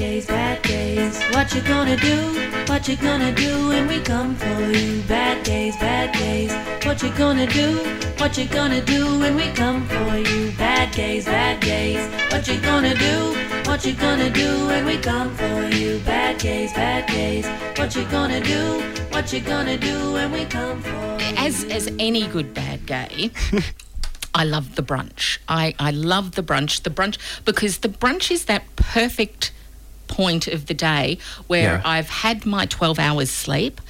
Days, bad days. What you gonna do? What you gonna do when we come for you? Bad days, bad days. What you gonna do? What you gonna do when we come for you? Bad days, bad days. What you gonna do? What you gonna do when we come for you? Bad days, bad days. What you gonna do? What you gonna do when we come for you? as as any good bad gay I love the brunch. I, I love the brunch. The brunch because the brunch is that perfect point of the day where Yeah. I've had my 12 hours sleep.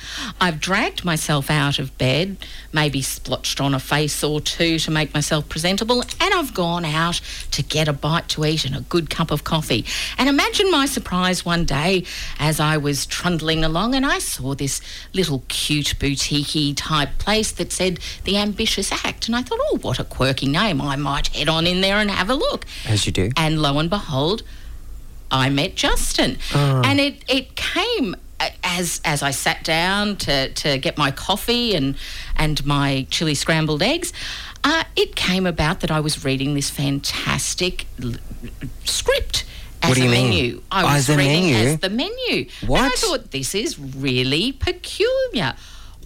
I've dragged myself out of bed, maybe splotched on a face or two to make myself presentable, and I've gone out to get a bite to eat and a good cup of coffee. And imagine my surprise one day as I was trundling along and I saw this little cute boutique type place that said the Ambitious Act. And I thought, oh, what a quirky name. I might head on in there and have a look. As you do. And lo and behold, I met Justin. And it, it came as as I sat down to, to get my coffee and and my chili scrambled eggs. Uh, it came about that I was reading this fantastic l- script as What do you a mean? menu. I Oh, was as the reading menu? as the menu. And I thought this is really peculiar.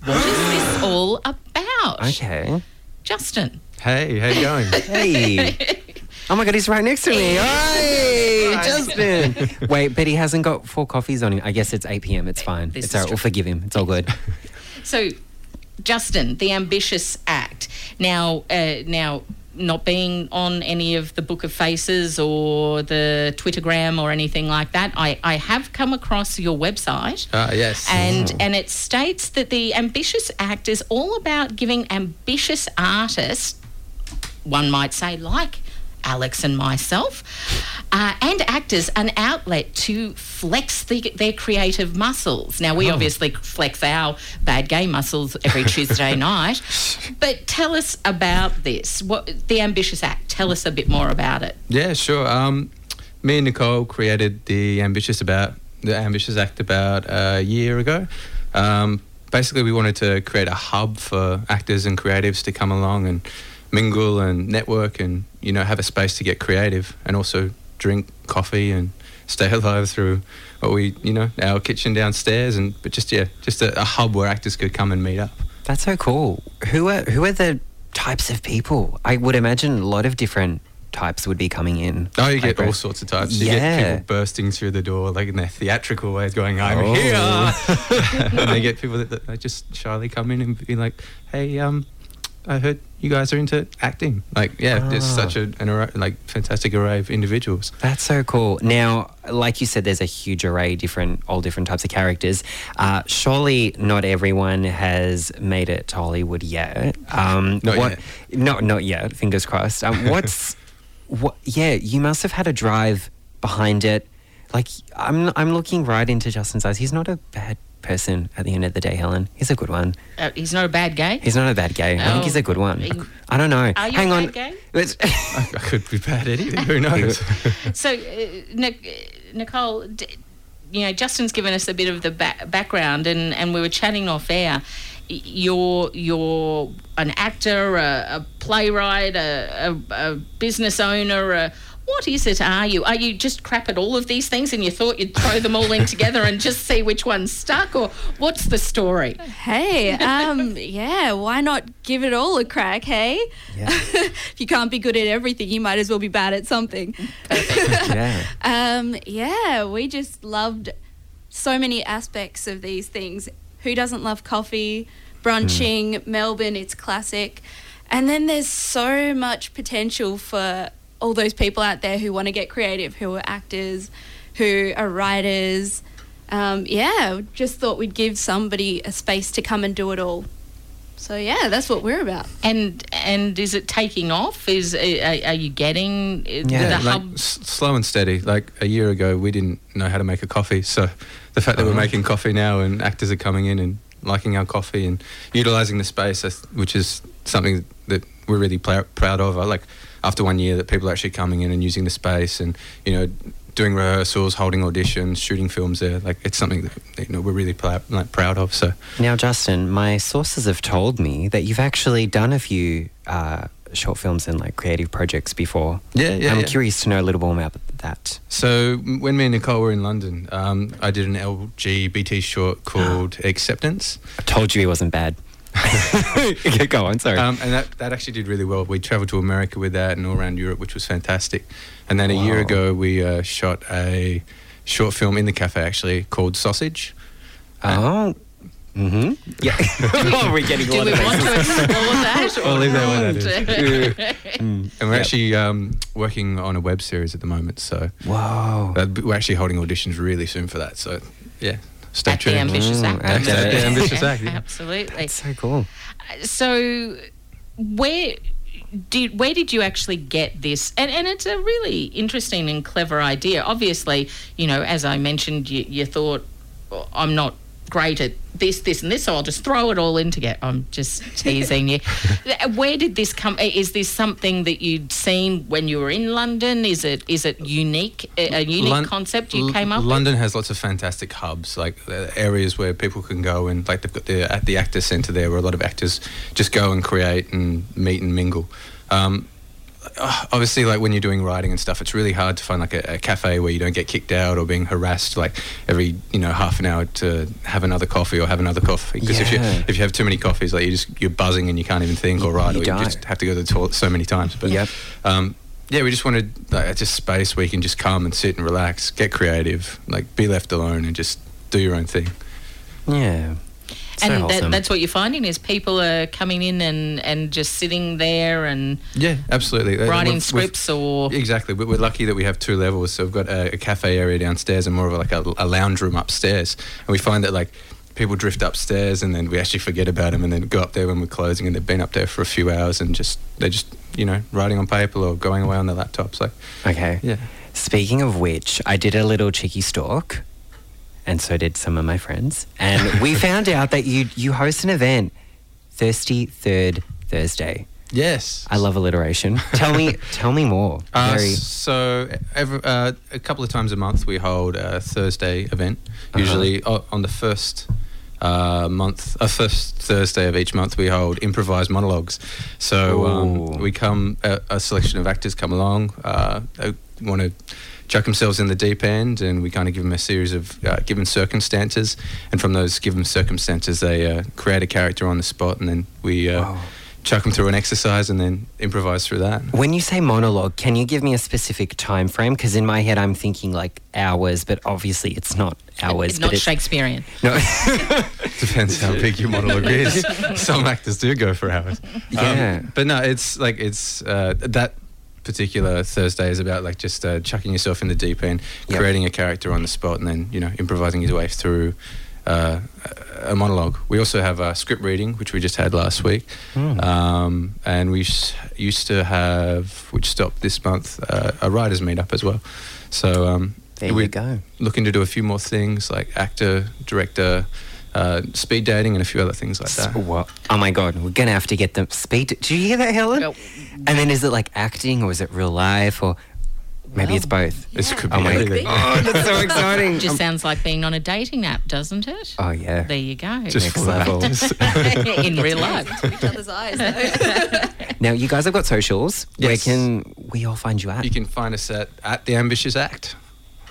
What is this all about? Okay. Justin. Hey, how you going? Hey. Oh my god, he's right next to me. Hey, Justin. Wait, but he hasn't got four coffees on him. I guess it's 8 p.m. It's fine. This it's all right. We'll forgive him. It's all good. So, Justin, the ambitious act. Now, uh, now, not being on any of the Book of Faces or the Twittergram or anything like that, I, I have come across your website. Ah, yes. And and it states that the ambitious act is all about giving ambitious artists, one might say, like Alex and myself, uh, and actors, an outlet to flex the, their creative muscles. Now we obviously flex our bad gay muscles every Tuesday night, but tell us about this. What the ambitious act? Tell us a bit more about it. Yeah, sure. Um, me and Nicole created the Ambitious about the Ambitious Act about a year ago. Um, basically, we wanted to create a hub for actors and creatives to come along and mingle and network and you know have a space to get creative and also drink coffee and stay alive through what we you know our kitchen downstairs and but just yeah just a, a hub where actors could come and meet up. That's so cool. Who are who are the types of people? I would imagine a lot of different types would be coming in. Oh, you get Like, all sorts of types. You Yeah. get people bursting through the door, like in their theatrical ways, going, "I'm Oh. here," and they get people that, that they just shyly come in and be like, "Hey, um, I heard you guys are into acting." Like, yeah, there's Ah. such a, an array, like fantastic array of individuals. That's so cool. Now, like you said, there's a huge array, different, all different types of characters. Uh, surely, not everyone has made it to Hollywood yet. Um, Not what, yet. No, not yet. Fingers crossed. Um, what's what? Yeah, you must have had a drive behind it. Like, I'm, I'm looking right into Justin's eyes. He's not a bad person at the end of the day, Helen. He's a good one. Uh, he's not a bad gay. He's not a bad gay. I think he's a good one. Oh. I don't know. Are you Hang a on. bad gay? Let's- I, I could be bad at anything. Who knows? So, uh, Nicole, you know, Justin's given us a bit of the ba- background, and, and we were chatting off air. Y- You're you're an actor, a, a playwright, a, a, a business owner. A, what is it? Are you? Are you just crap at all of these things, and you thought you'd throw them all in together and just see which one stuck, or what's the story? Hey, um, yeah, why not give it all a crack, hey? Yeah. if you can't be good at everything, you might as well be bad at something. yeah. Um, yeah, we just loved so many aspects of these things. Who doesn't love coffee? Brunching, Melbourne, it's classic. And then there's so much potential for all those people out there who want to get creative, who are actors, who are writers. Um, yeah, just thought we'd give somebody a space to come and do it all. So yeah, that's what we're about. And and is it taking off? Is are, are you getting uh, Yeah, the like hub? s- slow and steady. Like a year ago, we didn't know how to make a coffee, so the fact that we're making coffee now and actors are coming in and liking our coffee and utilizing the space, which is something that we're really pl- proud of. I like. after one year that people are actually coming in and using the space and you know doing rehearsals, holding auditions, shooting films there. Like it's something that you know we're really pl- like proud of. So Now, Justin, my sources have told me that you've actually done a few uh, short films and like creative projects before. Yeah, yeah, I'm yeah. curious to know a little more about that. So when me and Nicole were in London, um, I did an LGBT short called Acceptance. I told you he wasn't bad. Okay, go on. Sorry. Um, and that, that actually did really well. We travelled to America with that and all around Europe, which was fantastic. And then a year ago, we uh, shot a short film in the cafe actually called Sausage. oh. Mm-hmm. Yeah. oh, we're getting a Do lot we of want to explore that? Or I'll leave that where not? that And we're Yep. actually um, working on a web series at the moment. So Whoa. uh, we're actually holding auditions really soon for that. So yeah, stay At the tuned. ambitious Mm, act. at the? Ambitious Act, yeah. Absolutely. So cool. So, where did where did you actually get this? And and it's a really interesting and clever idea. Obviously, you know, as I mentioned, you, you thought "Oh, I'm not great at this, this, and this, so I'll just throw it all in together. I'm just teasing you. Where did this come? Is this something that you'd seen when you were in London? Is it is it unique? A a unique Lon- concept you L- came up with? London has lots of fantastic hubs, like uh, areas where people can go and like they've got the at the Actors Centre there, where a lot of actors just go and create and meet and mingle. Um, obviously, like when you're doing writing and stuff, it's really hard to find like a, a cafe where you don't get kicked out or being harassed like every you know half an hour to have another coffee or have another coffee. Because if you if you have too many coffees, like you just you're buzzing and you can't even think or write, you or die. you just have to go to the toilet so many times. But Yep. um, yeah, we just wanted like, just space where you can just come and sit and relax, get creative, like be left alone and just do your own thing. Yeah. So and that, that's what you're finding is people are coming in and, and just sitting there and Yeah, absolutely. Uh, writing we've- we've- scripts or Exactly. We- We're lucky that we have two levels. So we've got a, a cafe area downstairs and more of like a, a lounge room upstairs. And we find that like people drift upstairs and then we actually forget about them and then go up there when we're closing and they've been up there for a few hours and just they're just you know writing on paper or going away on their laptops. Like Okay. yeah. Speaking of which, I did a little cheeky stalk, and so did some of my friends. And we found out that you you host an event, Thirsty Third Thursday. Yes. I love alliteration. Tell me, tell me more. Uh, so every, uh, a couple of times a month we hold a Thursday event. Uh-huh. Usually on the first uh, month, uh, first Thursday of each month we hold improvised monologues. So um, we come a, a selection of actors come along. Uh, want to chuck themselves in the deep end, and we kind of give them a series of uh, given circumstances, and from those given circumstances they uh, create a character on the spot, and then we. Uh, Wow. Chuck them through an exercise and then improvise through that. When you say monologue, can you give me a specific time frame? Because in my head, I'm thinking like hours, but obviously it's not hours. It's not but it's, Shakespearean. No. Depends how big your monologue is. Some actors do go for hours. Yeah. Um, but no, it's like it's uh, that particular Thursday is about like just uh, chucking yourself in the deep end, Yep. creating a character on the spot, and then you know improvising your way through. Uh, a a monologue. We also have a script reading, which we just had last week, Hmm. um, and we s- used to have, which stopped this month, uh, a writers' meetup as well. So um, there we go. looking to do a few more things like actor, director, uh, speed dating, and a few other things like that. What? Oh my god, we're gonna have to get them speed. Did you hear that, Helen? Well- And then is it like acting or is it real life or maybe Well, it's both? This could be Oh my anything. Oh, that's so exciting. Just sounds like being on a dating app, doesn't it? oh yeah. There you go. Just Next full level. in real life. each other's eyes. Now you guys have got socials. Where can we all find you at? you can find us at, at the Ambitious Act.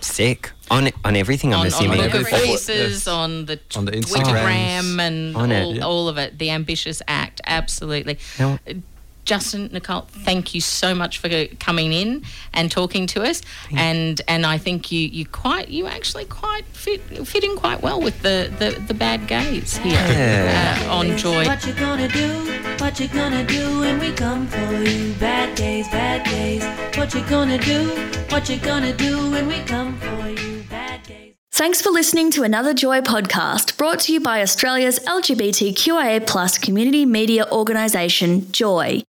Sick on on everything. I'm on, on assuming. Poker everything. Faces, on the, On the Twittergram, Instagrams. and On it. all, Yeah. all of it. The Ambitious Act, absolutely. Now- Justin, Nicole, thank you so much for coming in and talking to us. And and I think you you quite you actually quite fit fit in quite well with the the, the bad gays here Yeah. uh, on Joy. What you gonna do? What you gonna do when we come for you? Bad days, bad days. What you gonna do? What you gonna do when we come for you? Bad days. Thanks for listening to another Joy podcast brought to you by Australia's LGBTQIA plus community media organisation, Joy.